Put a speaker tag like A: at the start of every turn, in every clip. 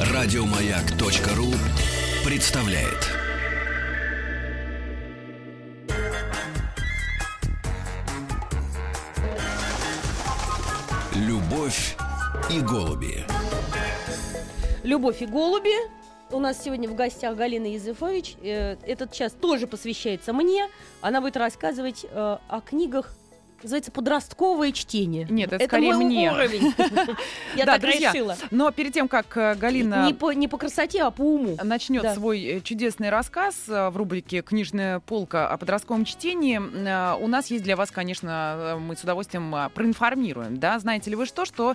A: Радиомаяк.ру представляет. Любовь и голуби.
B: Любовь и голуби. У нас сегодня в гостях Галина Языфович. Э, Этот час тоже посвящается мне. Она будет рассказывать э, о книгах называется подростковое чтение.
C: Нет, это, скорее
B: мой
C: мне.
B: уровень. Я
C: Да,
B: так решила.
C: Но перед тем, как э, Галина
B: Не по красоте, а по уму.
C: начнет свой э, чудесный рассказ э, в рубрике «Книжная полка» о подростковом чтении, у нас есть для вас, конечно, мы с удовольствием проинформируем. Да? Знаете ли вы что, что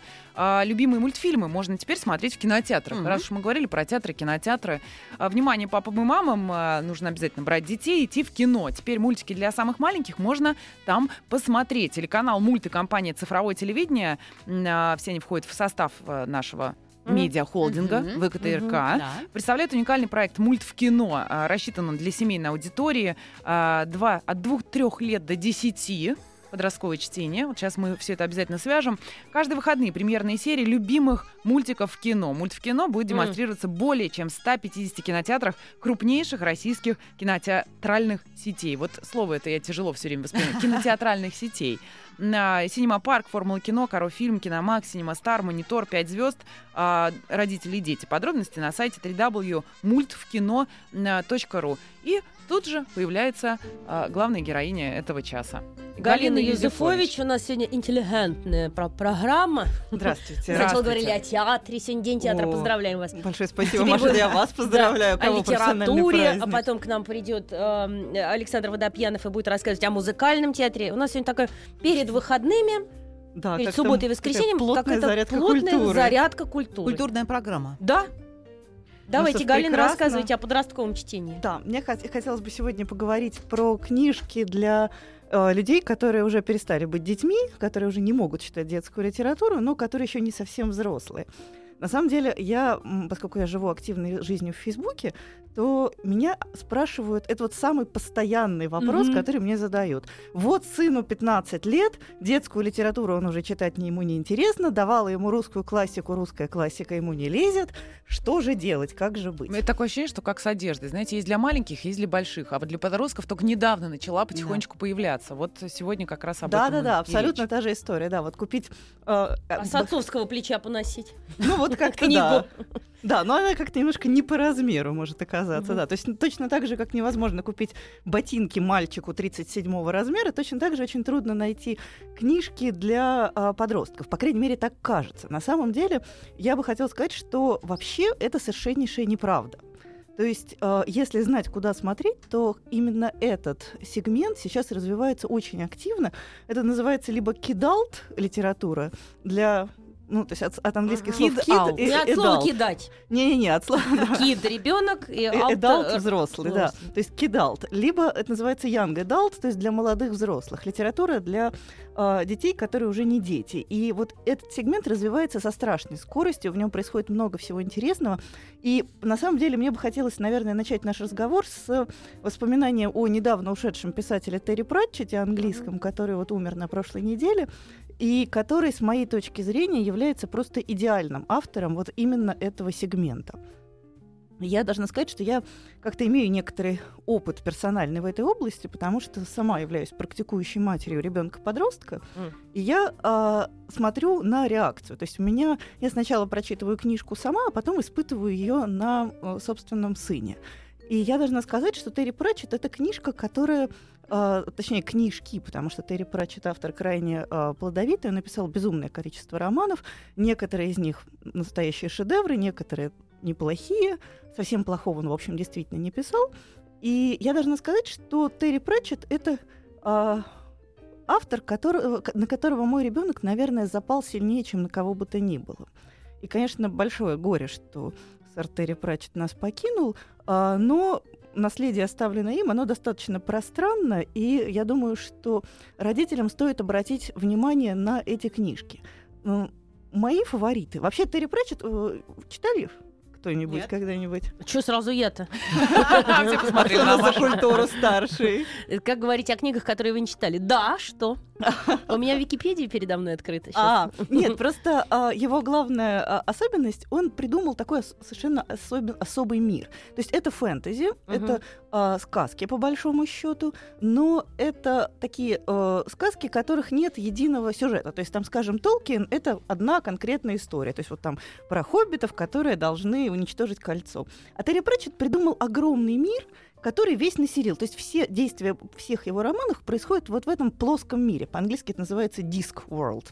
C: любимые мультфильмы можно теперь смотреть в кинотеатрах? Раз уж мы говорили про театры, кинотеатры. Внимание, папам и мамам, нужно обязательно брать детей, идти в кино. Теперь мультики для самых маленьких можно там посмотреть. Телеканал «Мульт» и компания «Цифровое телевидение», э, все они входят в состав э, нашего медиахолдинга
B: Мгм.
C: ВКТРК.
B: Да.
C: Представляет уникальный проект «Мульт в кино». А, Рассчитан для семейной аудитории а, два, от двух-трех лет до десяти подростковое чтение. Вот сейчас мы все это обязательно свяжем. Каждые выходные премьерные серии любимых мультиков в кино. Мульт в кино будет демонстрироваться более чем в 150 кинотеатрах крупнейших российских кинотеатральных сетей. Вот слово это я тяжело все время воспринимаю. Кинотеатральных сетей. На Синема Парк, Формула кино, Каро фильм, Киномакс, Синема Стар, Монитор, 5 звезд, а, родители и дети. Подробности на сайте www.multвкино.ру. И тут же появляется а, главная героиня этого часа.
B: Галина Юзефович, у нас сегодня интеллигентная про- программа.
D: Здравствуйте.
B: Сначала говорили о театре, сегодня день театра,
D: О,
B: поздравляем вас.
D: Большое спасибо,
B: Теперь
D: Маша, я вас поздравляю.
B: Да, о литературе, а
D: праздник.
B: потом к нам придет эм, Александр Водопьянов и будет рассказывать о музыкальном театре. У нас сегодня такое перед выходными,
D: Да,
B: перед субботой и воскресеньем,
D: плотная
B: какая-то
D: зарядка
B: плотная
D: культуры.
B: зарядка культуры.
E: Культурная программа.
B: Да. Давайте, Галина,
D: прекрасно.
B: рассказывайте о подростковом чтении.
D: Да, мне хот- хотелось бы сегодня поговорить про книжки для э, людей, которые уже перестали быть детьми, которые уже не могут читать детскую литературу, но которые еще не совсем взрослые. На самом деле, я, поскольку я живу активной жизнью в Фейсбуке, то меня спрашивают, это вот самый постоянный вопрос,
B: Мгм.
D: который мне задают. Вот сыну 15 лет, детскую литературу он уже читать не, ему не интересно, давала ему русскую классику, русская классика ему не лезет. Что же делать, как же быть?
C: Это такое ощущение, что как с одеждой. Знаете, есть для маленьких, есть для больших. А вот для подростков только недавно начала потихонечку появляться. Вот сегодня как раз об
D: Да,
C: этом
D: да,
C: и
D: да, абсолютно
C: речь.
D: та же история. Да, вот купить. э,
B: А
D: э,
B: с отцовского плеча поносить.
D: ну вот как-то
B: книгу.
D: да. Да, но она как-то немножко не по размеру может оказаться,
B: Мгм.
D: да. То есть ну, точно так же, как невозможно купить ботинки мальчику 37 размера, точно так же очень трудно найти книжки для а, подростков. По крайней мере, так кажется. На самом деле, я бы хотела сказать, что вообще это совершеннейшая неправда. То есть, э, если знать, куда смотреть, то именно этот сегмент сейчас развивается очень активно. Это называется либо кидалт литература для ну, то есть от, от английских слов
C: kid out.
D: и
B: Не от слова кидать.
D: Не-не-не, от слова.
B: Кид ребенок и
D: Э, Adult взрослый, да. То есть kidult. Либо это называется young adult, то есть для молодых взрослых. Литература для э, детей, которые уже не дети. И вот этот сегмент развивается со страшной скоростью, в нем происходит много всего интересного. И на самом деле мне бы хотелось, наверное, начать наш разговор с воспоминания о недавно ушедшем писателе Терри Пратчете, английском, который вот умер на прошлой неделе, и который, с моей точки зрения, является просто идеальным автором вот именно этого сегмента. Я должна сказать, что я как-то имею некоторый опыт персональный в этой области, потому что сама являюсь практикующей матерью ребенка-подростка,
B: Мгм.
D: и я а, смотрю на реакцию. То есть у меня я сначала прочитываю книжку сама, а потом испытываю ее на э, собственном сыне. И я должна сказать, что Терри Пратчетт это книжка, которая а, точнее, книжки, потому что Терри Пратчетт автор крайне а, плодовитый, он написал безумное количество романов, некоторые из них настоящие шедевры, некоторые неплохие, совсем плохого он, в общем, действительно не писал. И я должна сказать, что Терри Пратчетт — это а, автор, которого, на которого мой ребенок, наверное, запал сильнее, чем на кого бы то ни было. И, конечно, большое горе, что сэр Терри Пратчетт нас покинул, а, но наследие, оставленное им, оно достаточно пространно, и я думаю, что родителям стоит обратить внимание на эти книжки. Мои фавориты. Вообще, Терри Пратчетт э, читали кто-нибудь когда-нибудь?
B: Что сразу я-то?
D: За культуру старший?
B: Как говорить о книгах, которые вы не читали? Да, что? У меня Википедия передо мной открыта.
D: А, нет, просто а, его главная а, особенность, он придумал такой ос- совершенно особен- особый мир. То есть это фэнтези, это а, сказки по большому счету, но это такие а, сказки, которых нет единого сюжета. То есть там, скажем, Толкин — это одна конкретная история. То есть вот там про хоббитов, которые должны уничтожить кольцо. А Терри Пратчетт придумал огромный мир, который весь населил. То есть все действия всех его романов происходят вот в этом плоском мире. По-английски это называется disc world.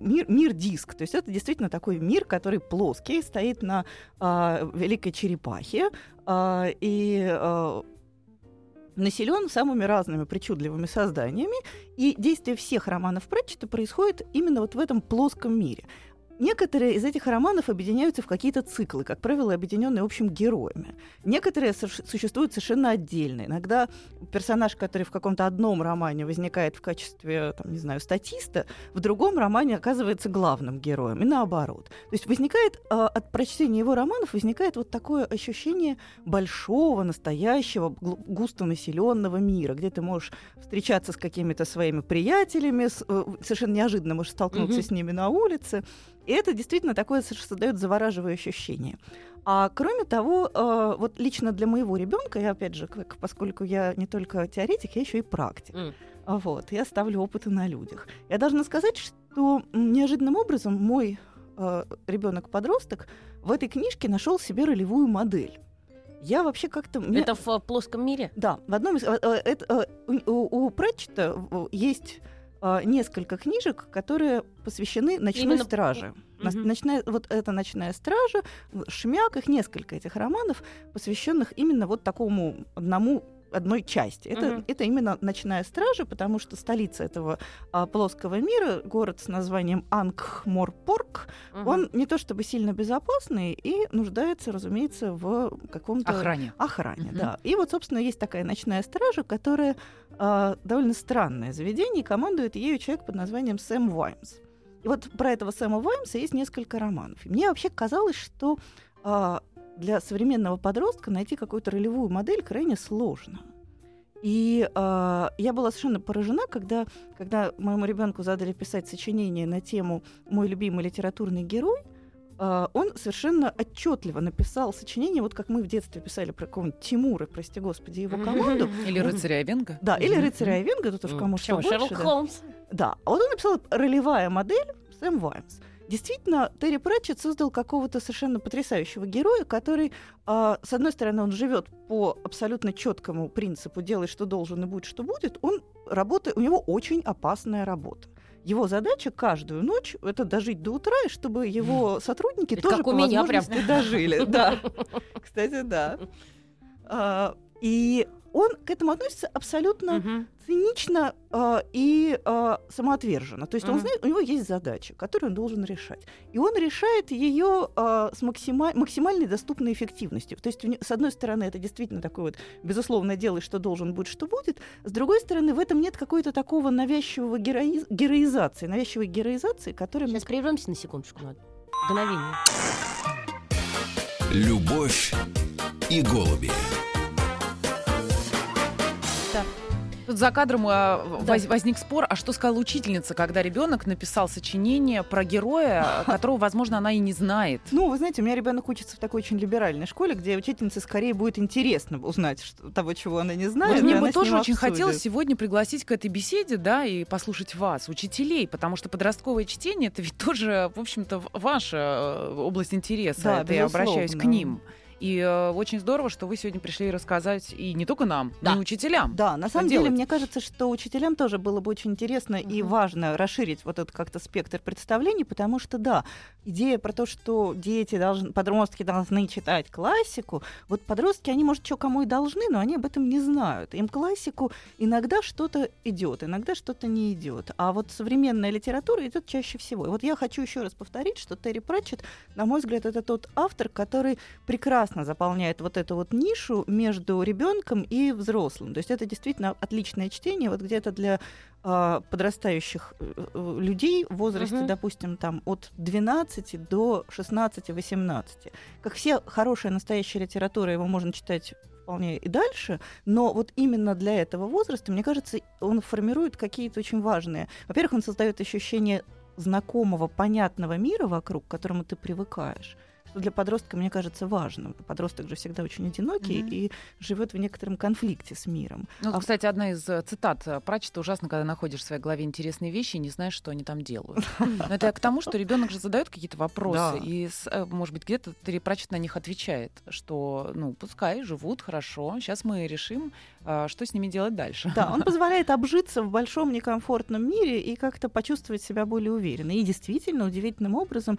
D: Мир, мир диск. То есть это действительно такой мир, который плоский, стоит на а, великой черепахе. а, и а, населен самыми разными причудливыми созданиями, и действие всех романов Пратчета происходит именно вот в этом плоском мире. Некоторые из этих романов объединяются в какие-то циклы, как правило, объединенные общим героями. Некоторые существуют совершенно отдельно. Иногда персонаж, который в каком-то одном романе возникает в качестве, там, не знаю, статиста, в другом романе оказывается главным героем, и наоборот. То есть возникает э, от прочтения его романов возникает вот такое ощущение большого, настоящего, гл- густонаселенного мира, где ты можешь встречаться с какими-то своими приятелями, с- э, совершенно неожиданно можешь столкнуться
B: Мгм.
D: с ними на улице. И это действительно такое создает завораживающее ощущение. А кроме того, э, вот лично для моего ребенка, я опять же, поскольку я не только теоретик, я еще и практик. А Вот, я ставлю опыты на людях. Я должна сказать, что неожиданным образом мой э, ребенок-подросток в этой книжке нашел себе ролевую модель. Я вообще как-то...
B: Это в э, плоском мире?
D: да, в одном из... это, у, у- Пратчета есть э, несколько книжек, которые посвящены ночной
B: Именно-
D: страже.
B: Мгм.
D: Ночная, вот это «Ночная стража», «Шмяк», их несколько этих романов, посвященных именно вот такому одному одной части. Это,
B: Мгм.
D: это именно «Ночная стража», потому что столица этого а, плоского мира, город с названием Ангхморпорг,
B: Мгм.
D: он не то чтобы сильно безопасный и нуждается, разумеется, в каком-то
C: Охране.
D: охране,
C: Мгм.
D: да. И вот, собственно, есть такая ночная стража, которая а, довольно странное заведение, и командует ею человек под названием Сэм Ваймс. И вот про этого Сэма Ваймса есть несколько романов. И мне вообще казалось, что а, для современного подростка найти какую-то ролевую модель крайне сложно. И а, я была совершенно поражена, когда, когда моему ребенку задали писать сочинение на тему «Мой любимый литературный герой», а, он совершенно отчетливо написал сочинение, вот как мы в детстве писали про какого-нибудь Тимура, прости господи, его команду.
C: Или рыцаря Овенга.
D: Да, или рыцаря Айвенга, тут уж кому что больше.
B: Шерлок. Холмс.
D: Да, а вот он написал ролевая модель Сэм Ваймс. Действительно, Терри Пратчетт создал какого-то совершенно потрясающего героя, который, а, с одной стороны, он живет по абсолютно четкому принципу «делай, что должен, и будь, что будет». Он работает, у него очень опасная работа. Его задача каждую ночь это дожить до утра, и чтобы его сотрудники тоже
B: как
D: по
B: у меня прям.
D: возможности дожили. Да, кстати, да. А, И он к этому относится абсолютно
B: Мгм.
D: цинично а, и а, самоотверженно. То есть он
B: Мгм.
D: знает, у него есть задача, которую он должен решать. И он решает ее а, с максима- максимальной доступной эффективностью. То есть, с одной стороны, это действительно такое вот, безусловно, делай, что должен быть, что будет. С другой стороны, в этом нет какой-то такого навязчивого героиз- героизации, навязчивой героизации, которая...
B: Сейчас прервемся на секундочку. на Мгновение.
A: Любовь и голуби.
C: Тут за кадром а,
B: Да.
C: воз- возник спор, а что сказала учительница, когда ребенок написал сочинение про героя, которого, возможно, она и не знает.
D: Ну, вы знаете, у меня ребенок учится в такой очень либеральной школе, где учительнице скорее будет интересно узнать что- того, чего она не знает.
C: Вот мне бы тоже очень
D: обсудит.
C: хотелось сегодня пригласить к этой беседе, да, и послушать вас, учителей, потому что подростковое чтение это ведь тоже, в общем-то, ваша э, область интереса.
D: Да,
C: это я обращаюсь к
D: безусловно.
C: ним. И э, очень здорово, что вы сегодня пришли рассказать и не только нам,
B: Да.
C: но и учителям.
D: Да, на самом деле,
C: делать?
D: мне кажется, что учителям тоже было бы очень интересно и
B: Мгм.
D: важно расширить вот этот как-то спектр представлений, потому что, да, идея про то, что дети должны, подростки должны читать классику, вот подростки, они, может, что кому и должны, но они об этом не знают. Им классику иногда что-то идет, иногда что-то не идет. А вот современная литература идет чаще всего. И вот я хочу еще раз повторить, что Терри Пратчетт, на мой взгляд, это тот автор, который прекрасно заполняет вот эту вот нишу между ребенком и взрослым. То есть это действительно отличное чтение, вот где-то для а, подрастающих э, э, людей в возрасте,
B: Мгм.
D: допустим, там от 12 до 16-18. Как все хорошая настоящая литература, его можно читать вполне и дальше, но вот именно для этого возраста, мне кажется, он формирует какие-то очень важные. Во-первых, он создает ощущение знакомого, понятного мира вокруг, к которому ты привыкаешь что для подростка, мне кажется, важным. Подросток же всегда очень одинокий mm-hmm. и живет в некотором конфликте с миром.
C: Ну, а... кстати, одна из э, цитат э, Прачета ужасно, когда находишь в своей голове интересные вещи и не знаешь, что они там делают. Но это к тому, что ребенок же задает какие-то вопросы, и, э, может быть, где-то Терри Прачет на них отвечает, что, ну, пускай живут хорошо, сейчас мы решим, что с ними делать дальше.
D: Да, он позволяет обжиться в большом некомфортном мире и как-то почувствовать себя более уверенно. И действительно, удивительным образом,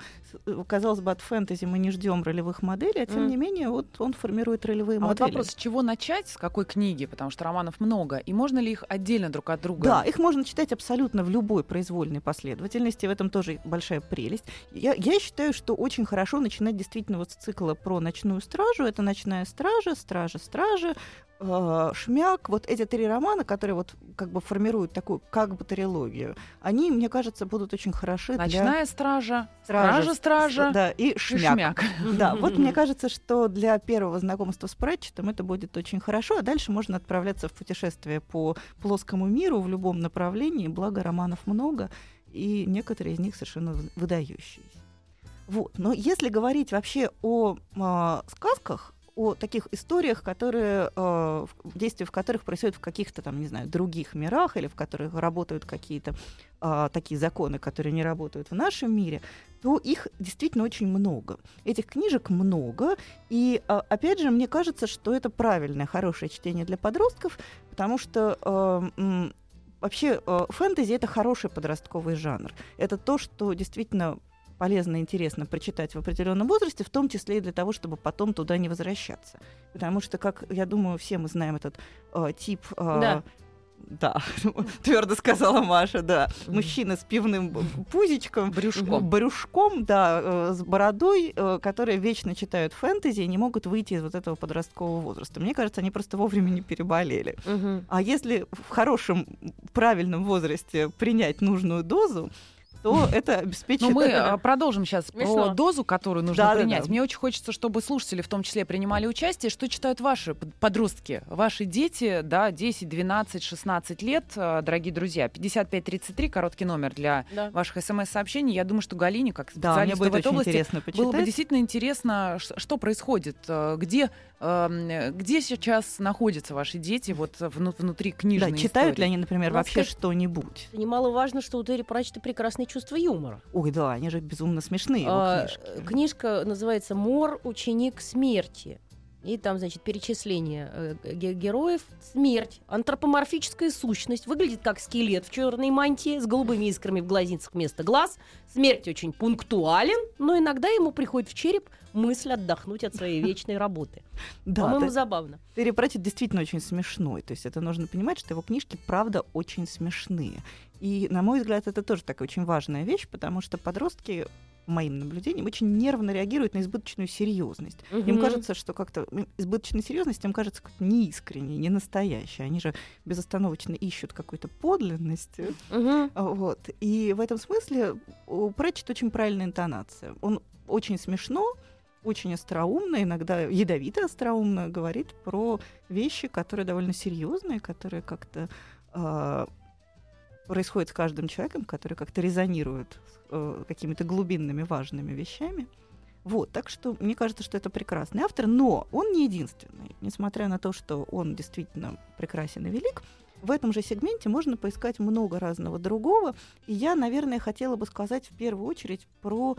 D: казалось бы, от фэнтези мы не ждем ролевых моделей, а тем mm. не менее вот он формирует ролевые
C: а
D: модели.
C: Вот вопрос, с чего начать, с какой книги, потому что романов много, и можно ли их отдельно друг от друга?
D: Да, их можно читать абсолютно в любой произвольной последовательности, в этом тоже большая прелесть. Я, я считаю, что очень хорошо начинать действительно вот с цикла про ночную стражу. Это ночная стража, стража, стража, э, Шмяк, вот эти три романа, которые вот как бы формируют такую как бы трилогию, они, мне кажется, будут очень хороши
C: Ночная
D: для...
C: стража, стража, стража,
D: да, и Шмяк. И шмяк. Да, вот мне кажется, что для первого знакомства с Пратчетом это будет очень хорошо, а дальше можно отправляться в путешествие по плоскому миру в любом направлении, благо романов много, и некоторые из них совершенно выдающиеся. Вот. Но если говорить вообще о э, сказках, о таких историях, которые, э, действия в которых происходят в каких-то там, не знаю, других мирах или в которых работают какие-то э, такие законы, которые не работают в нашем мире, то их действительно очень много. Этих книжек много, и э, опять же, мне кажется, что это правильное, хорошее чтение для подростков, потому что э, вообще э, фэнтези это хороший подростковый жанр. Это то, что действительно полезно и интересно прочитать в определенном возрасте, в том числе и для того, чтобы потом туда не возвращаться. Потому что, как я думаю, все мы знаем этот э, тип э,
B: да.
D: Да, твердо сказала Маша, да. Мужчина с пивным пузичком,
C: брюшком,
D: брюшком да, э, с бородой, э, которые вечно читают фэнтези и не могут выйти из вот этого подросткового возраста. Мне кажется, они просто вовремя не переболели. А если в хорошем, правильном возрасте принять нужную дозу, то это обеспечит...
C: Но мы это... продолжим сейчас Смешно. про дозу, которую нужно да, принять. Да, да. Мне очень хочется, чтобы слушатели в том числе принимали участие. Что читают ваши подростки, ваши дети, да, 10, 12, 16 лет, э, дорогие друзья. 5533, короткий номер для да. ваших смс-сообщений. Я думаю, что Галине, как специалисту
D: да,
C: в этой области,
D: интересно
C: было бы действительно интересно, что происходит, э, где где сейчас находятся ваши дети вот внутри книжной
D: Да, читают
C: истории?
D: ли они, например,
B: ну,
D: вообще что-нибудь?
B: Немаловажно, что у Терри Пратчета прекрасное чувство юмора.
D: Ой, да, они же безумно смешные,
B: а, Книжка называется «Мор. Ученик смерти». И там, значит, перечисление э, героев. Смерть, антропоморфическая сущность, выглядит как скелет в черной мантии с голубыми искрами в глазницах вместо глаз. Смерть очень пунктуален, но иногда ему приходит в череп мысль отдохнуть от своей вечной работы. Да, По-моему, забавно.
D: Терри Пратчетт действительно очень смешной. То есть это нужно понимать, что его книжки, правда, очень смешные. И, на мой взгляд, это тоже такая очень важная вещь, потому что подростки моим наблюдениям, очень нервно реагируют на избыточную серьезность. Угу. Им кажется, что как-то избыточная серьезность им кажется как неискренней, не настоящей. Они же безостановочно ищут какой-то подлинности. Угу. Вот. И в этом смысле у Пратчет очень правильная интонация. Он очень смешно, очень остроумно, иногда ядовито остроумно говорит про вещи, которые довольно серьезные, которые как-то э, происходят с каждым человеком, которые как-то резонируют с э, какими-то глубинными важными вещами. Вот, так что мне кажется, что это прекрасный автор, но он не единственный. Несмотря на то, что он действительно прекрасен и велик, в этом же сегменте можно поискать много разного другого. И я, наверное, хотела бы сказать в первую очередь про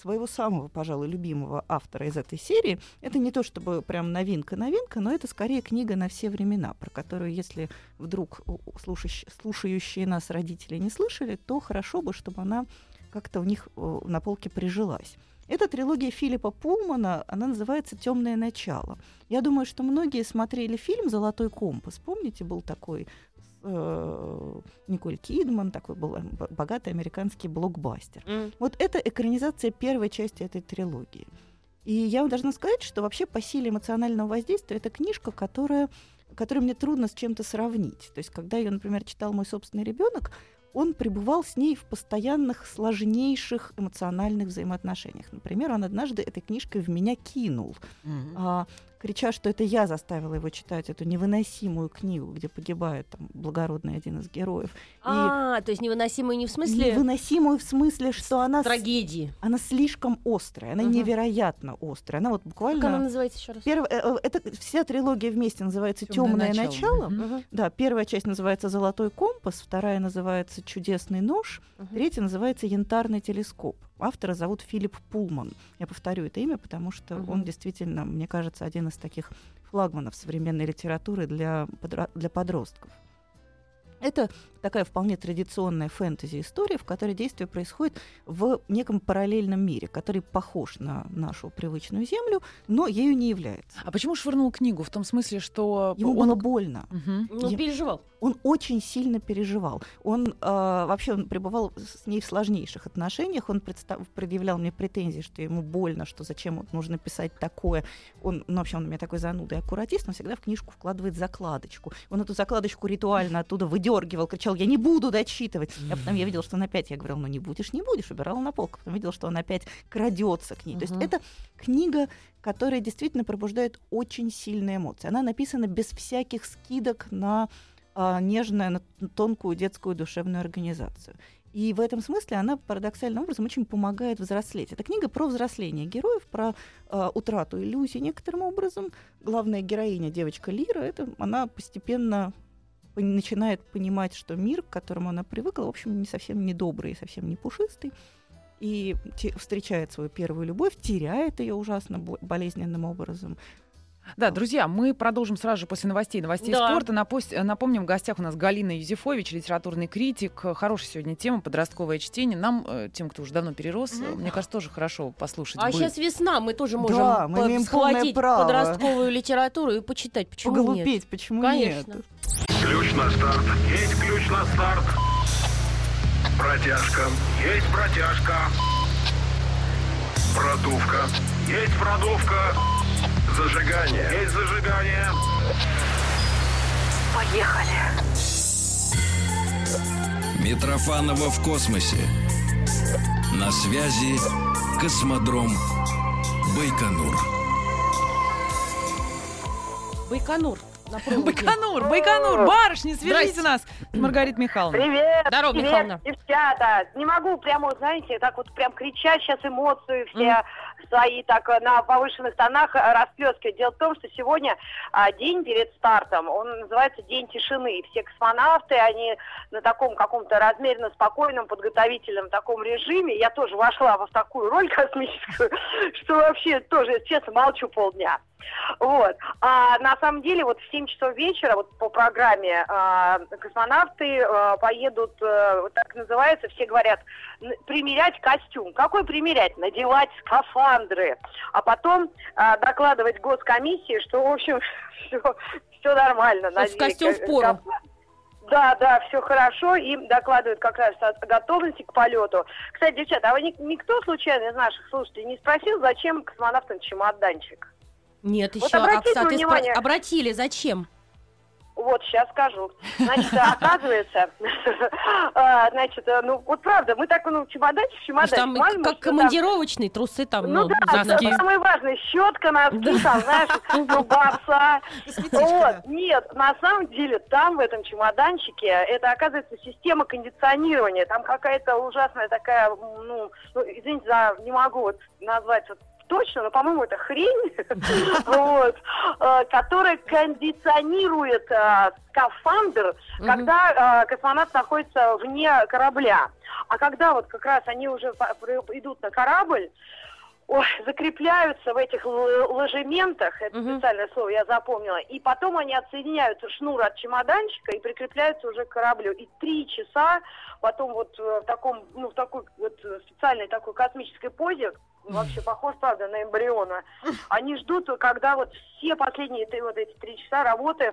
D: своего самого, пожалуй, любимого автора из этой серии. Это не то чтобы прям новинка-новинка, но это скорее книга на все времена, про которую, если вдруг слушающие, слушающие нас родители не слышали, то хорошо бы, чтобы она как-то у них на полке прижилась. Это трилогия Филиппа Пулмана, она называется «Темное начало». Я думаю, что многие смотрели фильм «Золотой компас». Помните, был такой э, Николь Кидман, такой был богатый американский блокбастер. Mm. Вот это экранизация первой части этой трилогии. И я вам должна сказать, что вообще по силе эмоционального воздействия это книжка, которая, которую мне трудно с чем-то сравнить. То есть, когда ее, например, читал мой собственный ребенок, он пребывал с ней в постоянных сложнейших эмоциональных взаимоотношениях. Например, он однажды этой книжкой в меня кинул. Mm-hmm. А, крича, что это я заставила его читать эту невыносимую книгу, где погибает там благородный один из героев.
B: А, то есть невыносимую не в смысле
D: невыносимую в смысле, что она, с-
B: трагедии.
D: она слишком острая, она невероятно острая. Она вот
B: Как
D: буквально...
B: она называется еще раз?
D: Первая, э, э, это вся трилогия вместе называется
C: «Тёмное
D: Темное
C: начало».
D: Да, первая часть называется Золотой компас, вторая называется Чудесный нож, третья называется Янтарный телескоп. Автора зовут Филипп Пулман. Я повторю это имя, потому что
B: Мгм.
D: он действительно, мне кажется, один из таких флагманов современной литературы для, для подростков. Это такая вполне традиционная фэнтези-история, в которой действие происходит в неком параллельном мире, который похож на нашу привычную Землю, но ею не является.
C: А почему швырнул книгу? В том смысле, что
D: Ему
C: он...
D: было больно.
C: Мгм.
B: Ну,
D: Я-
B: переживал.
D: Он очень сильно переживал. Он э, вообще он пребывал с ней в сложнейших отношениях. Он представ- предъявлял мне претензии, что ему больно, что зачем вот нужно писать такое. Он, ну, вообще он у меня такой зануда и аккуратист, он всегда в книжку вкладывает закладочку. Он эту закладочку ритуально оттуда выдергивал, кричал, я не буду дочитывать. А потом я видела, что он опять, я говорила, ну не будешь, не будешь, убирала на полку. Потом видела, что он опять крадется к ней. То
B: Мгм.
D: есть это книга, которая действительно пробуждает очень сильные эмоции. Она написана без всяких скидок на а, нежную, на тонкую детскую душевную организацию. И в этом смысле она парадоксальным образом очень помогает взрослеть. Это книга про взросление героев, про а, утрату иллюзий некоторым образом. Главная героиня, девочка Лира, это она постепенно начинает понимать, что мир, к которому она привыкла, в общем, не совсем недобрый совсем не пушистый. И те- встречает свою первую любовь, теряет ее ужасно бо- болезненным образом.
C: Да, друзья, мы продолжим сразу же после новостей, новостей
B: Да.
C: спорта. Напусть- э, Напомним, в гостях у нас Галина Юзефович, литературный критик. Хорошая сегодня тема, подростковое чтение. Нам, э, тем, кто уже давно перерос,
B: Мгм.
C: мне кажется, тоже хорошо послушать.
B: А
C: бы.
B: сейчас весна, мы тоже можем
D: Да, мы имеем
B: схватить
D: право.
B: подростковую литературу и почитать. Почему нет?
D: Поголупеть, почему
B: Конечно.
D: нет?
E: Ключ на старт. Есть ключ на старт. Протяжка. Есть протяжка. Продувка. Есть продувка. Зажигание. Есть зажигание.
A: Митрофанова в космосе. На связи космодром Байконур.
B: Байконур.
C: Байконур, Байконур, барышни, свяжите нас с Маргаритой Михайловной.
F: Привет!
B: Здорово,
F: привет,
B: Михайловна.
F: девчата! Не могу прямо, знаете, так вот прям кричать сейчас эмоции все свои так э, на повышенных тонах э, расплескивать. Дело в том, что сегодня а, день перед стартом, он называется День тишины. И все космонавты, они на таком каком-то размеренно спокойном подготовительном таком режиме. Я тоже вошла в такую роль космическую, что вообще тоже, честно, молчу полдня. Вот. А на самом деле вот в 7 часов вечера вот по программе а, космонавты а, поедут, а, вот так называется, все говорят, примерять костюм. Какой примерять? Надевать скафандры. А потом а, докладывать госкомиссии, что, в общем, все, нормально.
B: То есть в
F: надели
B: костюм
F: ка-
B: в пору.
F: да, да, все хорошо. Им докладывают как раз о готовности к полету. Кстати, девчата, а вы ник- никто случайно из наших слушателей не спросил, зачем космонавтам чемоданчик?
B: Нет,
F: Вот
B: еще.
F: обратите
B: Оксана, ты спро-
F: внимание.
B: обратили, зачем?
F: Вот, сейчас скажу. Значит, оказывается, а, значит, ну, вот правда, мы так, ну, чемоданчик,
B: что
F: чемоданчик.
B: там как
F: там-
B: командировочный, трусы там,
F: Ну
B: ну,
F: да, это самое важное, щетка, носки, там, знаешь, ну, Вот, нет, на самом деле там, в этом чемоданчике, это, оказывается, система кондиционирования. Там какая-то ужасная такая, ну, ну, извините, за, не могу вот назвать вот точно, но, по-моему, это хрень, вот, э, которая кондиционирует э, скафандр, когда э, космонавт находится вне корабля. А когда вот как раз они уже идут на корабль, ой, закрепляются в этих ложементах, это
B: Мгм.
F: специальное слово я запомнила, и потом они отсоединяют шнур от чемоданчика и прикрепляются уже к кораблю. И три часа потом вот в таком, ну, в такой вот специальной такой космической позе, вообще похож, правда, на эмбриона, они ждут, когда вот все последние три- вот эти три часа работы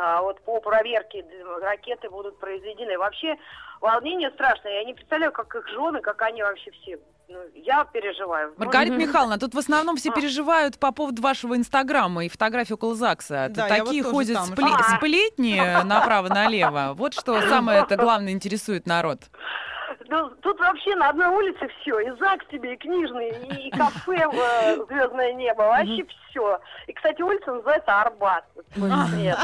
F: а, вот по проверке ракеты будут произведены. Вообще волнение страшное. Я не представляю, как их жены, как они вообще все. Ну, я переживаю.
C: Маргарита
B: Мгм.
C: Михайловна, тут в основном все
F: А.
C: переживают по поводу вашего инстаграма и фотографий около ЗАГСа.
G: Да,
C: Такие
G: вот
C: ходят
G: там
C: спле-
F: же.
C: сплетни направо-налево. Вот что самое это главное интересует народ.
F: Ну, тут вообще на одной улице все. И ЗАГС тебе, и книжный, и, и кафе э, «Звездное небо». Вообще все. И, кстати, улица называется Арбат. Нет.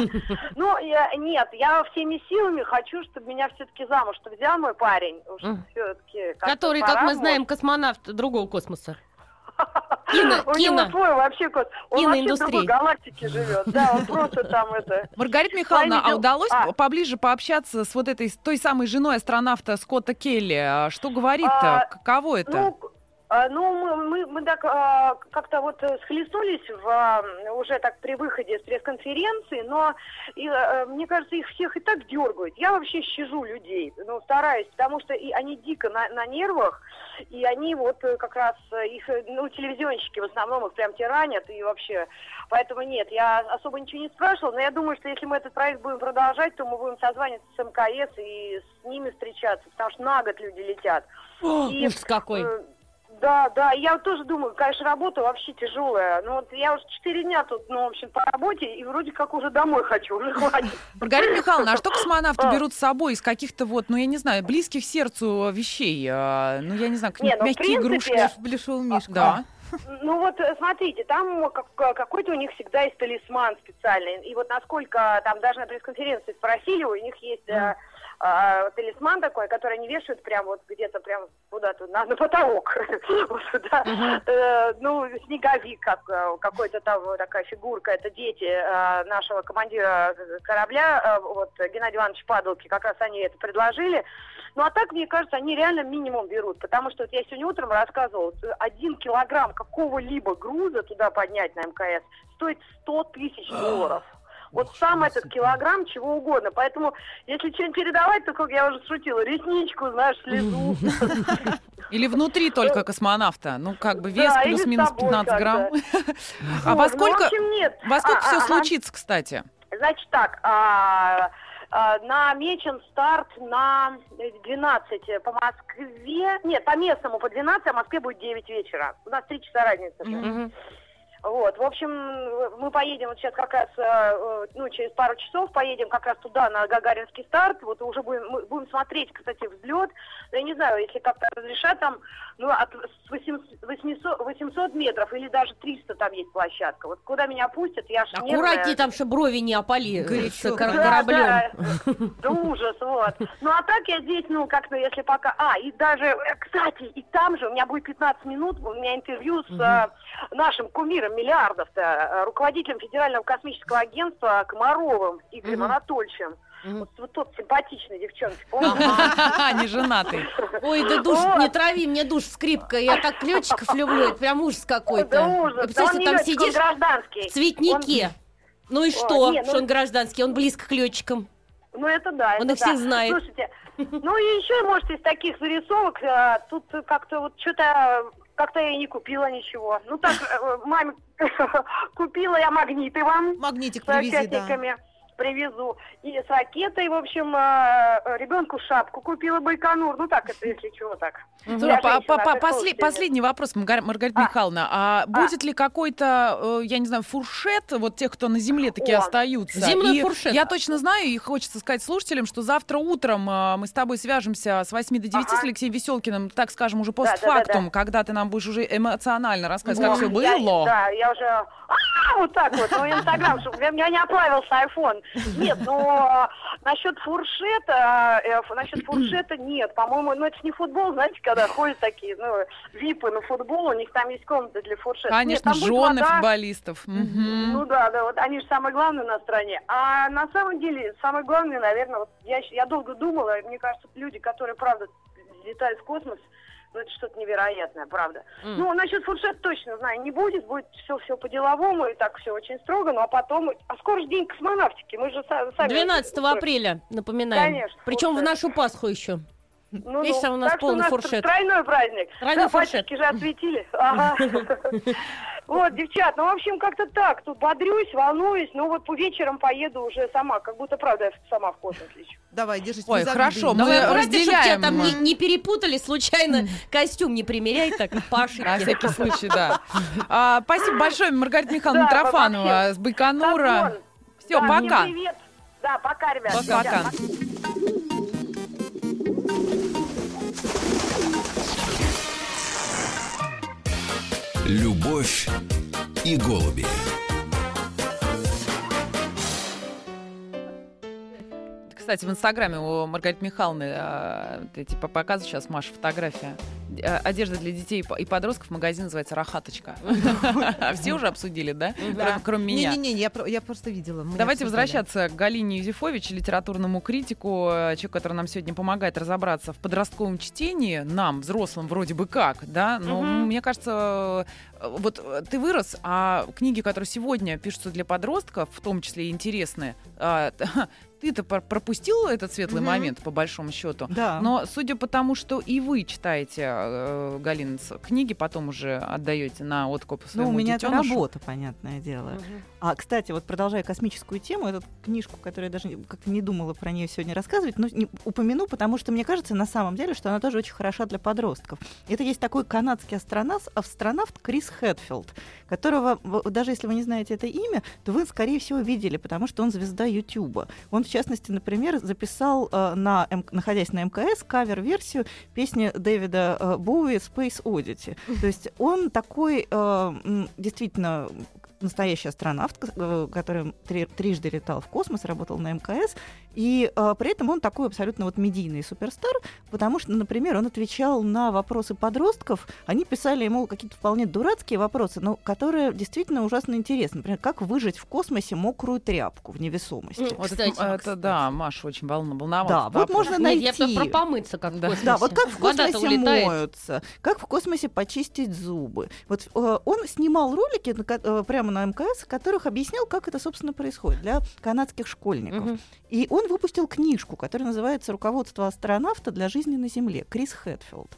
F: Ну, я, нет, я всеми силами хочу, чтобы меня все-таки замуж что взял мой парень. Уж все-таки
B: Который, как мы знаем, космонавт другого космоса. Кино,
F: У него
B: кино.
F: свой вообще кот. Он вообще в другой галактике живет. Да, он просто там это...
C: Маргарита Михайловна, а удалось
F: А.
C: поближе пообщаться с вот этой, той самой женой астронавта Скотта Келли? А Что говорит-то?
F: А,
C: Каково это?
F: Ну, ну, мы, мы, мы так а, как-то вот э, схлестнулись в, а, уже так при выходе с пресс-конференции, но и, э, мне кажется, их всех и так дергают. Я вообще щажу людей, ну, стараюсь, потому что и они дико на, на нервах, и они вот э, как раз, их, ну, телевизионщики в основном их прям тиранят, и вообще, поэтому нет, я особо ничего не спрашивала, но я думаю, что если мы этот проект будем продолжать, то мы будем созваниваться с МКС и с ними встречаться, потому что на год люди летят. И,
B: Ужас какой.
F: э, Да, да, я тоже думаю, конечно, работа вообще тяжелая. Ну вот я уже четыре дня тут, ну, в общем, по работе, и вроде как уже домой хочу, уже хватит.
C: Маргарита Михайловна, а что космонавты
F: А.
C: берут с собой из каких-то вот, ну я не знаю, близких сердцу вещей? А, Ну я не знаю,
F: Не, ну, в
C: мягкие
F: принципе,
C: игрушки.
D: Плюшевый мишка.
C: Да.
F: Ну вот, смотрите, там как- какой-то у них всегда есть талисман специальный. И вот насколько там даже на пресс-конференции спросили, у них есть э, э, талисман такой, который они вешают прям вот где-то прям куда-то на, на потолок. Э, Ну, снеговик как, э, какой-то там такая фигурка, это дети э, нашего командира корабля, вот Геннадий Иванович Падалки, как раз они это предложили. Ну, а так, мне кажется, они реально минимум берут, потому что вот я сегодня утром рассказывала, один килограмм какого-либо груза туда поднять на МКС стоит 100 тысяч долларов. Вот сам этот килограмм чего угодно. Поэтому, если что-нибудь передавать, то, как я уже шутила, ресничку, знаешь, слезу.
C: Или внутри только космонавта. Ну, как бы вес
F: Да,
C: плюс-минус
F: собой
C: 15 грамм. А
F: Вот,
C: во
F: ну,
C: сколько, во сколько все случится, кстати?
F: Значит так, а, а, намечен старт на 12 по Москве. Нет, по местному по 12, а в Москве будет 9 вечера. У нас 3 часа разница. же. Вот, в общем, мы поедем вот сейчас как раз, э, э, ну, через пару часов поедем как раз туда, на Гагаринский старт, вот уже будем, мы будем смотреть, кстати, взлет, я не знаю, если как-то разрешат там, ну, от с 800, 800, 800 метров или даже 300 там есть площадка, вот куда меня пустят, я ж
B: Аккуратнее
F: нервная.
B: там, чтобы брови не опали э,
D: Горячо.
B: кор-
F: Да,
B: кораблем.
F: да, да ужас, вот. Ну, а так я здесь, ну, как-то, если пока... А, и даже, кстати, и там же у меня будет 15 минут, у меня интервью с э, нашим кумиром миллиардов-то, э, руководителем Федерального космического агентства Комаровым Игорем
B: Мгм.
F: Анатольевичем.
B: Мгм.
F: Вот, вот тот симпатичный девчонки, помните?
C: Не женатый.
B: Ой, да душ, не трави мне душ, скрипка. Я так летчиков люблю, это прям ужас какой-то.
F: Да ужас, не
B: там сидишь в цветнике. Ну и что,
F: ну-
B: что он гражданский? Он близко к летчикам.
F: Ну, это да.
B: Он их всех знает.
F: Слушайте, ну и еще, может, из таких зарисовок, э, тут как-то вот что-то, как-то я и не купила ничего. Ну так, э, маме купила я магниты вам
D: Магнитик привези, да.
F: Привезу. И с ракетой, в общем, э, ребенку шапку купила Байконур. Ну так, это если чего так.
C: Слушай,
F: Я
C: по- по-
F: а
C: по-
F: ты
C: после-. Последний вопрос, Маргар- Маргарита
F: А.
C: Михайловна. А будет ли какой-то, э, я не знаю, фуршет вот тех, кто на земле таки
F: О,
C: остаются?
B: земной
C: И
B: фуршет.
C: Я точно знаю, и хочется сказать слушателям, что завтра утром э, мы с тобой свяжемся с 8 до 9
F: Ага.
C: с Алексеем Веселкиным, так скажем, уже
F: Да, да, да,
C: постфактум,
F: да.
C: когда ты нам будешь уже эмоционально рассказывать, как
F: О,
C: все
F: я-
C: было.
F: да, я уже... Вот так вот, ну, Инстаграм, чтобы у меня не оплавился iPhone. Нет, но насчет фуршета, э, насчет фуршета нет. По-моему, ну, это не футбол, знаете, когда ходят такие, ну, випы на футбол, у них там есть комната для фуршета. Нет,
C: Конечно,
F: будет
C: жены
F: вода.
C: футболистов.
F: Ну да, да, вот они же самые главные на стране. А на самом деле, самое главное, наверное, вот я, я долго думала, мне кажется, люди, которые, правда, летают в космос, ну это что-то невероятное, правда.
B: М.
F: Ну, насчет фуршета точно знаю, не будет, будет все все по-деловому, и так все очень строго, ну а потом... А скоро же день космонавтики, мы же са- сами...
B: 12 апреля, напоминаем.
F: Конечно,
B: Причем в
F: фуршет.
B: нашу Пасху еще.
F: Ну,
B: Видишь,
F: ну,
B: там у нас
F: так что
B: полный
F: у нас
B: фуршет.
F: тройной праздник.
B: Тройной
F: да,
B: фуршет.
F: же осветили. Ага. Вот, девчат, ну, в общем, как-то так. Тут бодрюсь, волнуюсь, но вот по вечерам поеду уже сама, как будто, правда, я сама в космос лечу.
D: Давай, держись.
C: Ой, хорошо, мы
B: Давай чтоб тебя
C: разделяем.
B: там не, не перепутали случайно. Костюм не примеряй так, по
C: На всякий случай, да. А, спасибо большое, Маргарита Михайловна
F: Да, вообще.
C: с Байконура. Все,
F: Да,
C: пока.
F: привет. Да, пока, ребят.
C: Пока.
F: Всем
A: Любовь и голуби.
C: Кстати, в Инстаграме у Маргариты Михайловны, э, ты типа показываешь сейчас, Маша, фотография. Э, Одежда для детей и по- и подростков, магазин называется «Рахаточка». Все уже обсудили, да? Кроме- меня.
G: Не-не-не, я, про- я просто видела.
C: Давайте возвращаться к Галине Юзефович, литературному критику, э, человеку, который нам сегодня помогает разобраться в подростковом чтении, нам, взрослым, вроде бы как, да, но мне кажется, э, вот ты вырос, а книги, которые сегодня пишутся для подростков, в том числе и интересные, а, ты-то пр- пропустил этот светлый
B: Мгм.
C: момент, по большому счету.
D: Да.
C: Но судя по тому, что и вы читаете, э, Галина, книги, потом уже отдаете на откуп
D: Ну,
C: своему
D: у меня это
C: детенышу.
D: работа, понятное дело. А, кстати, вот продолжая космическую тему, эту книжку, которую я даже как-то не думала про нее сегодня рассказывать, но не упомяну, потому что мне кажется на самом деле, что она тоже очень хороша для подростков. Это есть такой канадский астронавт, астронавт Крис Хэтфилд, которого, даже если вы не знаете это имя, то вы, скорее всего, видели, потому что он звезда Ютуба. Он, в частности, например, записал, э, на, находясь на МКС, кавер-версию песни Дэвида э, Боуи «Space Oddity». То есть он такой э, действительно настоящий астронавт, э, который три- трижды летал в космос, работал на МКС, и э, при этом он такой абсолютно вот медийный суперстар, потому что, например, он отвечал на вопросы подростков, они писали ему какие-то вполне дурацкие вопросы, но которые действительно ужасно интересны. Например, как выжить в космосе мокрую тряпку в невесомости.
B: М,
C: Вот
B: Кстати,
C: это, это да, Маша очень волна- волновалась.
D: Да, вот можно
B: Нет, я
D: найти.
B: про, помыться как в
C: Да.
B: космосе.
D: Да, вот как в космосе
B: улетает.
D: моются, как в космосе почистить зубы. Вот э, он снимал ролики на ко- прямо на МКС, в которых объяснял, как это, собственно, происходит для канадских школьников.
B: Мгм.
D: И он выпустил книжку, которая называется «Руководство астронавта для жизни на Земле» Крис Хэтфилд.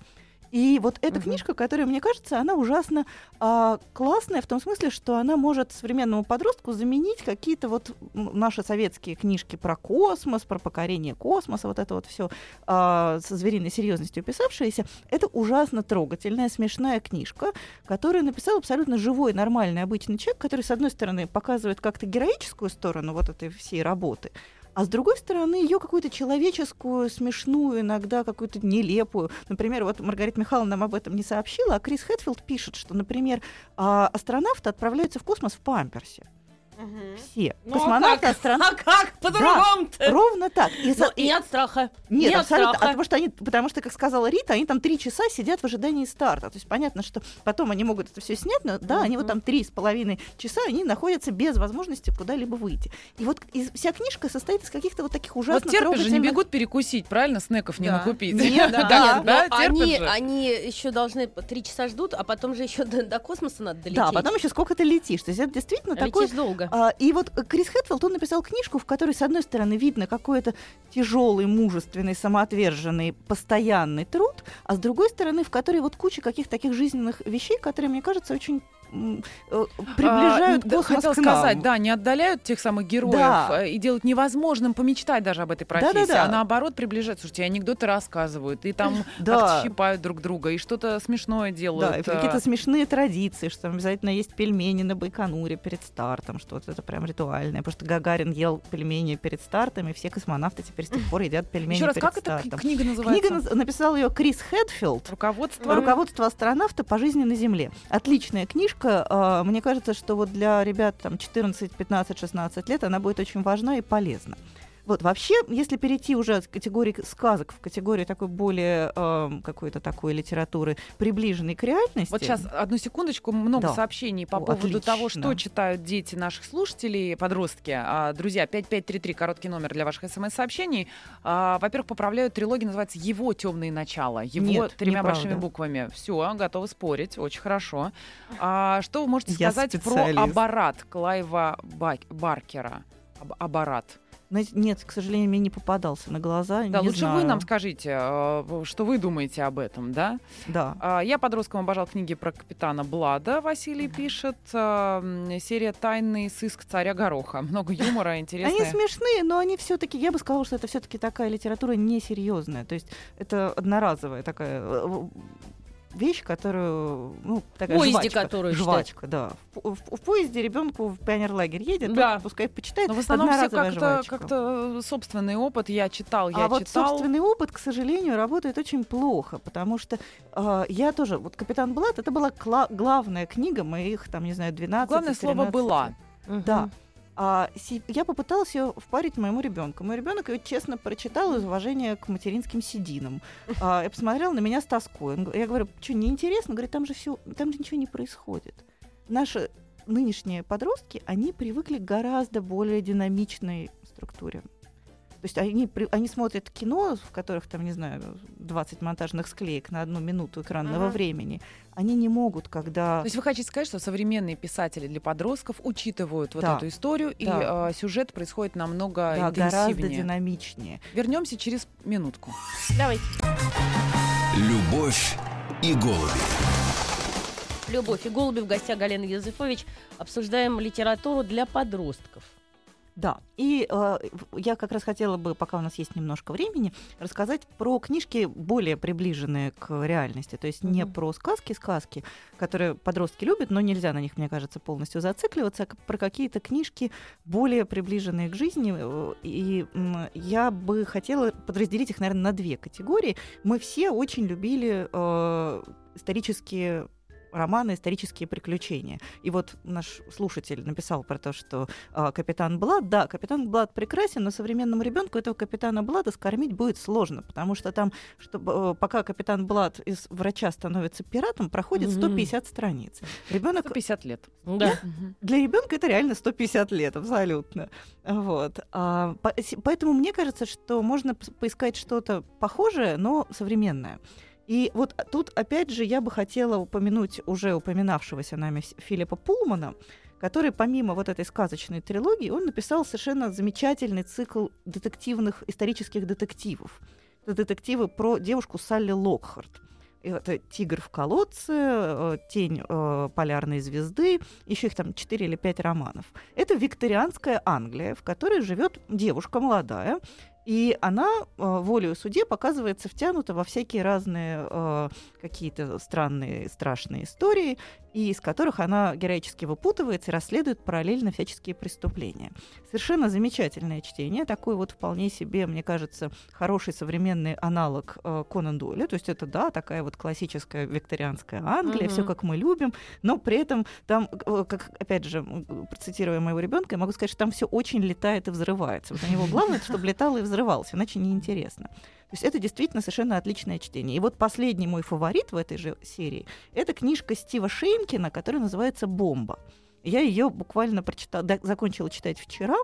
D: И вот эта
B: Мгм.
D: книжка, которая, мне кажется, она ужасно а, классная в том смысле, что она может современному подростку заменить какие-то вот наши советские книжки про космос, про покорение космоса, вот это вот все со звериной серьезностью писавшееся. Это ужасно трогательная, смешная книжка, которую написал абсолютно живой, нормальный, обычный человек, который, с одной стороны, показывает как-то героическую сторону вот этой всей работы, а с другой стороны, ее какую-то человеческую, смешную, иногда какую-то нелепую. Например, вот Маргарита Михайловна нам об этом не сообщила, а Крис Хэтфилд пишет, что, например, а, астронавты отправляются в космос в памперсе.
B: Мгм.
D: Все.
B: Ну, а
D: Космонавты,
B: как?
D: астронавты.
B: А как по-другому-то?
D: Ровно так. И за-
B: Ну, и от страха.
D: Нет,
B: не от
D: абсолютно. А
B: страха.
D: потому что они, потому что, как сказала Рита, они там три часа сидят в ожидании старта. То есть понятно, что потом они могут это все снять, но да, они вот там три с половиной часа, они находятся без возможности куда-либо выйти. И вот из- вся книжка состоит из каких-то вот таких ужасно
C: Вот терпишь же, не бегут перекусить, правильно, снеков не
B: Да.
C: накупить.
D: Нет,
C: Да,
D: да,
C: да,
B: они,
C: же.
B: они еще должны три часа ждут, а потом же еще до, до космоса надо долететь.
D: Да, потом еще сколько ты летишь. То есть это действительно
B: Летишь
D: такой
B: долго.
D: А, и вот Крис Хэтфилд, он написал книжку, в которой, с одной стороны, видно какой-то тяжелый, мужественный, самоотверженный, постоянный труд, а с другой стороны, в которой вот куча каких-то таких жизненных вещей, которые, мне кажется, очень приближают
C: А, да,
D: космос
C: Хотела
D: к нам.
C: сказать, да, не отдаляют тех самых героев
D: Да.
C: э, и делают невозможным помечтать даже об этой профессии,
D: Да-да-да.
C: а наоборот приближают. Слушайте, анекдоты рассказывают, и там
D: Да.
C: щипают друг друга, и что-то смешное делают.
D: Да, и
C: э,
D: какие-то смешные традиции, что обязательно есть пельмени на Байконуре перед стартом, что вот это прям ритуальное. Потому что Гагарин ел пельмени перед стартом, и все космонавты теперь с тех пор едят пельмени
C: Еще раз,
D: перед
C: как эта
D: стартом.
C: к- книга называется?
D: Книга написал ее Крис Хэтфилд.
C: Руководство.
D: Руководство астронавта по жизни на Земле. Отличная книжка. А, Мне кажется, что вот для ребят там 14, 15, 16 лет она будет очень важна и полезна. Вот, вообще, если перейти уже от категории сказок в категорию такой более эм, какой-то такой литературы, приближенной к реальности.
C: Вот сейчас одну секундочку, много
D: Да.
C: сообщений по
D: О,
C: поводу того,
D: отлично.
C: что читают дети наших слушателей, подростки. А, друзья, 5533, короткий номер для ваших смс-сообщений. А, во-первых, поправляют трилогия, называется «Его темные начала». Его
D: Нет,
C: тремя
D: неправда.
C: большими буквами. Все, готовы спорить, очень хорошо. А, что вы можете сказать про. Абарат Клайва Бак- Баркера? Аб-.
D: Знаете, Нет, к сожалению, мне не попадался на глаза.
C: Да, лучше
D: знаю.
C: вы нам скажите, э, что вы думаете об этом, да?
D: Да.
C: А, Я подростком обожал книги про капитана Блада, Василий пишет. М, Серия «Тайный сыск царя Гороха». Много юмора,
D: Они
C: интересно.
D: смешные, но они все-таки, я бы сказала, что это все-таки такая литература несерьезная. То есть это одноразовая такая э, вещь, которую, ну, такая
B: поезде,
D: жвачка,
B: которую
D: жвачка, да. В, в- в поезде ребенку в пионерлагерь едет,
B: Да.
D: пускай почитает.
C: Но в основном все как-то, как-то собственный опыт. Я читал, я
D: а вот
C: читал.
D: собственный опыт, к сожалению, работает очень плохо, потому что э, я тоже, вот «Капитан Блад» это была кла- главная книга моих, там, не знаю, 12
C: Главное слово
D: 13.
C: «была».
D: Да. А я попыталась ее впарить моему ребенку. Мой ребенок ее честно прочитал из уважения к материнским сединам. А, и посмотрел на меня с тоской. Он я говорю, что неинтересно? Говорит, там же все, там же ничего не происходит. Наши нынешние подростки, они привыкли к гораздо более динамичной структуре. То есть они, они смотрят кино, в которых там, не знаю, 20 монтажных склеек на одну минуту экранного
B: Ага.
D: времени. Они не могут, когда...
C: То есть вы хотите сказать, что современные писатели для подростков учитывают вот
D: Да.
C: эту историю, и
D: Да.
C: э, сюжет происходит намного
D: да, гораздо
C: интенсивнее.
D: динамичнее.
C: Вернемся через минутку.
B: Давайте.
A: Любовь и голуби.
B: Любовь и голуби в гостях Галина Юзефович. Обсуждаем литературу для подростков.
D: Да, и э, я как раз хотела бы, пока у нас есть немножко времени, рассказать про книжки более приближенные к реальности, то есть не
B: Мгм.
D: про сказки-сказки, которые подростки любят, но нельзя на них, мне кажется, полностью зацикливаться, а про какие-то книжки более приближенные к жизни. э, И м, я бы хотела подразделить их, наверное, на две категории. Мы все очень любили э, исторические романы «Исторические приключения». И вот наш слушатель написал про то, что а, капитан Блад, да, капитан Блад прекрасен, но современному ребенку этого капитана Блада скормить будет сложно, потому что там, чтобы, э, пока капитан Блад из врача становится пиратом, проходит
B: Мгм.
D: 150 страниц. Ребенок
C: 150 лет.
B: Да.
D: для ребенка это реально 150 лет, абсолютно. Вот. А, по- поэтому мне кажется, что можно поискать что-то похожее, но современное. И вот тут, опять же, я бы хотела упомянуть уже упоминавшегося нами Филиппа Пулмана, который помимо вот этой сказочной трилогии, он написал совершенно замечательный цикл детективных, исторических детективов. Это детективы про девушку Салли Локхарт. Это «Тигр в колодце», э, «Тень э, полярной звезды», еще их там 4 или 5 романов. Это викторианская Англия, в которой живет девушка молодая, и она э, волею суде показывается втянута во всякие разные э, какие-то странные, страшные истории, и из которых она героически выпутывается и расследует параллельно всяческие преступления. Совершенно замечательное чтение, такой вот вполне себе, мне кажется, хороший современный аналог э, Конан Дойля. То есть это, да, такая вот классическая викторианская Англия,
B: Мгм.
D: все как мы любим, но при этом там, как, опять же, процитируя моего ребенка, я могу сказать, что там все очень летает и взрывается. Вот у него главное, чтобы летало и взрывалось, иначе неинтересно. То есть это действительно совершенно отличное чтение. И вот последний мой фаворит в этой же серии — это книжка Стива Шейнкина, которая называется «Бомба». Я ее буквально прочитала, закончила читать вчера,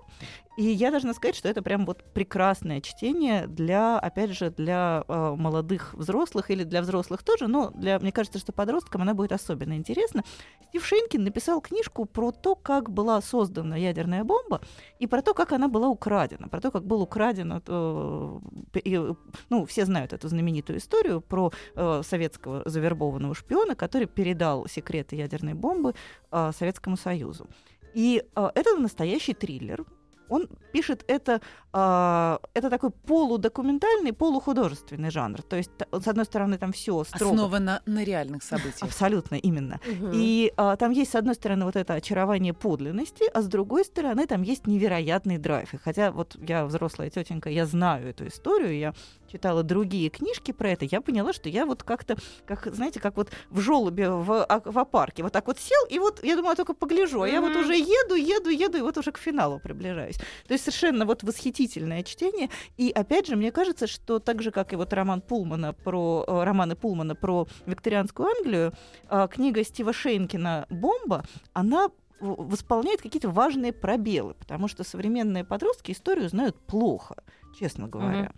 D: и я должна сказать, что это прям вот прекрасное чтение для, опять же, для э, молодых взрослых или для взрослых тоже, но для, мне кажется, что подросткам она будет особенно интересна. Стив Шейнкин написал книжку про то, как была создана ядерная бомба, и про то, как она была украдена, про то, как был украден, э, и, ну, все знают эту знаменитую историю про э, советского завербованного шпиона, который передал секреты ядерной бомбы э, Советскому Союзу. И э, это настоящий триллер. Он пишет это, э, это такой полудокументальный, полухудожественный жанр. То есть, с одной стороны, там все строго.
C: Основано на реальных событиях.
D: Абсолютно, именно.
B: Мгм.
D: И а, там есть, с одной стороны, вот это очарование подлинности, а с другой стороны, там есть невероятный драйв. И хотя вот я взрослая тетенька, я знаю эту историю, я читала другие книжки про это, я поняла, что я вот как-то, как, знаете, как вот в желобе в аквапарке, вот так вот сел, и вот я думала, только погляжу, а я вот уже еду, еду, еду, и вот уже к финалу приближаюсь. То есть совершенно вот восхитительное чтение. И опять же, мне кажется, что так же, как и вот роман Пулмана про э, романы Пулмана про викторианскую Англию, а, книга Стива Шейнкина «Бомба», она восполняет какие-то важные пробелы, потому что современные подростки историю знают плохо, честно говоря.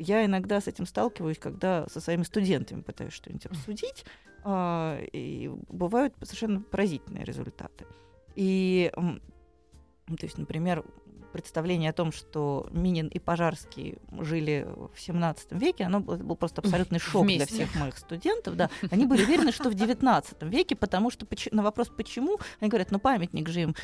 D: Я иногда с этим сталкиваюсь, когда со своими студентами пытаюсь что-нибудь обсудить, а, и бывают совершенно поразительные результаты. И, то есть, например, представление о том, что Минин и Пожарский жили в 17 веке, оно был, просто абсолютный шок
C: Вместе.
D: для всех моих студентов. Да. Они были уверены, что в 19 веке, потому что на вопрос «почему?» они говорят, ну памятник же им,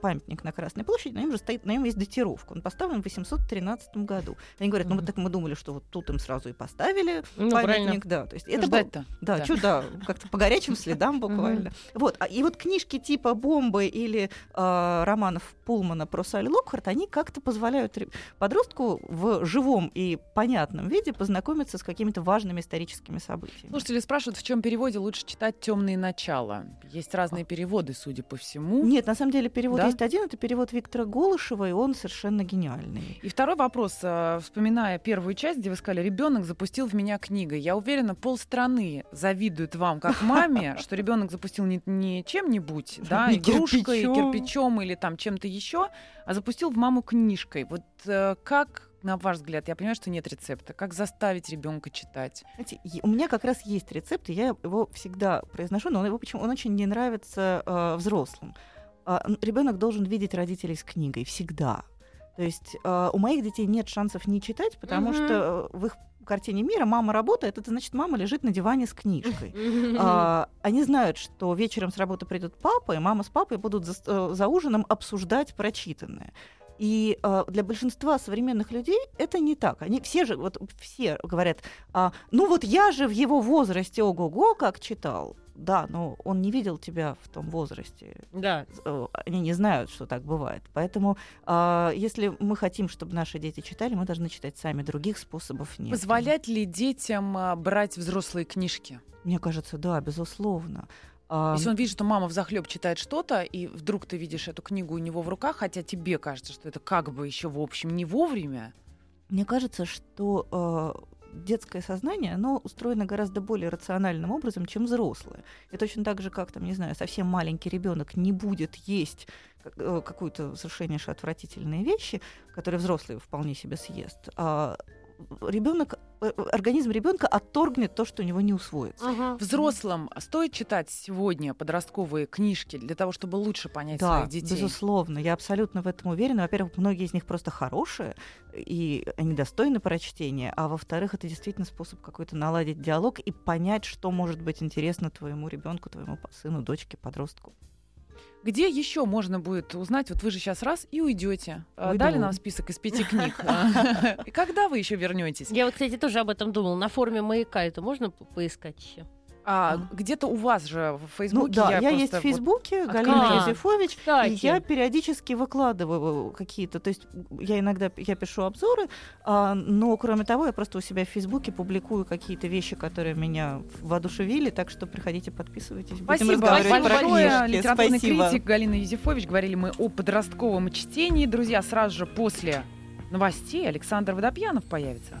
D: памятник на Красной площади, на нем же стоит, на нем есть датировка, он поставлен в 813 году. Они говорят, ну вот так мы думали, что вот тут им сразу и поставили
B: Ну,
D: памятник, да, то есть это был- да,
C: Да.
D: чудо, как-то по горячим следам буквально. Вот, а- и вот книжки типа «Бомбы» или э, романов Пулмана про Салли Локхарт, они как-то позволяют подростку в живом и понятном виде познакомиться с какими-то важными историческими событиями.
C: Слушатели спрашивают, в чем переводе лучше читать темные начала. Есть разные переводы, судя по всему.
D: Нет, на самом деле перевод
C: Да?
D: есть один, это перевод Виктора Голышева, и он совершенно гениальный.
C: И второй вопрос, э, вспоминая первую часть, где вы сказали, ребенок запустил в меня книгой. Я уверена, полстраны завидуют вам, как маме, что ребенок запустил не, не чем-нибудь, да, игрушкой,
D: кирпичом
C: или там чем-то еще, а запустил в маму книжкой. Вот э, как, на ваш взгляд, я понимаю, что нет рецепта, как заставить ребенка читать?
D: Знаете, у меня как раз есть рецепт, и я его всегда произношу, но он, его почему, он очень не нравится э, взрослым. ребенок должен видеть родителей с книгой всегда. То есть э, у моих детей нет шансов не читать, потому
B: Мгм.
D: что э, в их картине мира мама работает, это значит, мама лежит на диване с книжкой. А, они знают, что вечером с работы придут папа, и мама с папой будут за, э, за ужином обсуждать прочитанное. И э, для большинства современных людей это не так. Они все же, вот все говорят, а, ну вот я же в его возрасте ого-го как читал. Да, но он не видел тебя в том возрасте.
B: Да.
D: Э, Они не знают, что так бывает. Поэтому, а, если мы хотим, чтобы наши дети читали, мы должны читать сами. Других способов нет.
C: Позволять ли детям а, брать взрослые книжки?
D: Мне кажется, да, безусловно. А,
C: Если он видит, что мама в захлеб читает что-то, и вдруг ты видишь эту книгу у него в руках, хотя тебе кажется, что это как бы еще в общем не вовремя.
D: Мне кажется, что э, детское сознание, оно устроено гораздо более рациональным образом, чем взрослое. И точно так же, как, там, не знаю, совсем маленький ребенок не будет есть э, какую-то совершеннейше отвратительные вещи, которые взрослый вполне себе съест. А ребенок, организм ребенка отторгнет то, что у него не усвоится.
C: Взрослым стоит читать сегодня подростковые книжки для того, чтобы лучше понять
D: Да,
C: своих детей.
D: безусловно, я абсолютно в этом уверена. Во-первых, многие из них просто хорошие, и они достойны прочтения, а во-вторых, это действительно способ какой-то наладить диалог и понять, что может быть интересно твоему ребенку, твоему сыну, дочке, подростку.
C: Где еще можно будет узнать? Вот вы же сейчас раз и уйдете. А,
D: Уйду.
C: Дали нам список из пяти книг. А, И когда вы еще вернетесь?
B: Я вот, кстати, тоже об этом думала. На форуме маяка это можно по- поискать еще?
C: А где-то у вас же в Фейсбуке
D: Ну да, я, есть
C: просто
D: в Фейсбуке,
C: вот
D: Галина
B: открыла.
D: Юзефович,
B: Кстати.
D: и я периодически выкладываю какие-то, то есть я иногда я пишу обзоры, а, но кроме того я просто у себя в Фейсбуке публикую какие-то вещи, которые меня воодушевили, так что приходите, подписывайтесь. Будем
C: Спасибо
D: разговаривать про
C: большое.
D: книжки.
C: Литературный
D: Спасибо.
C: критик Галина Юзефович. Говорили мы о подростковом чтении. Друзья, сразу же после новостей Александр Водопьянов появится.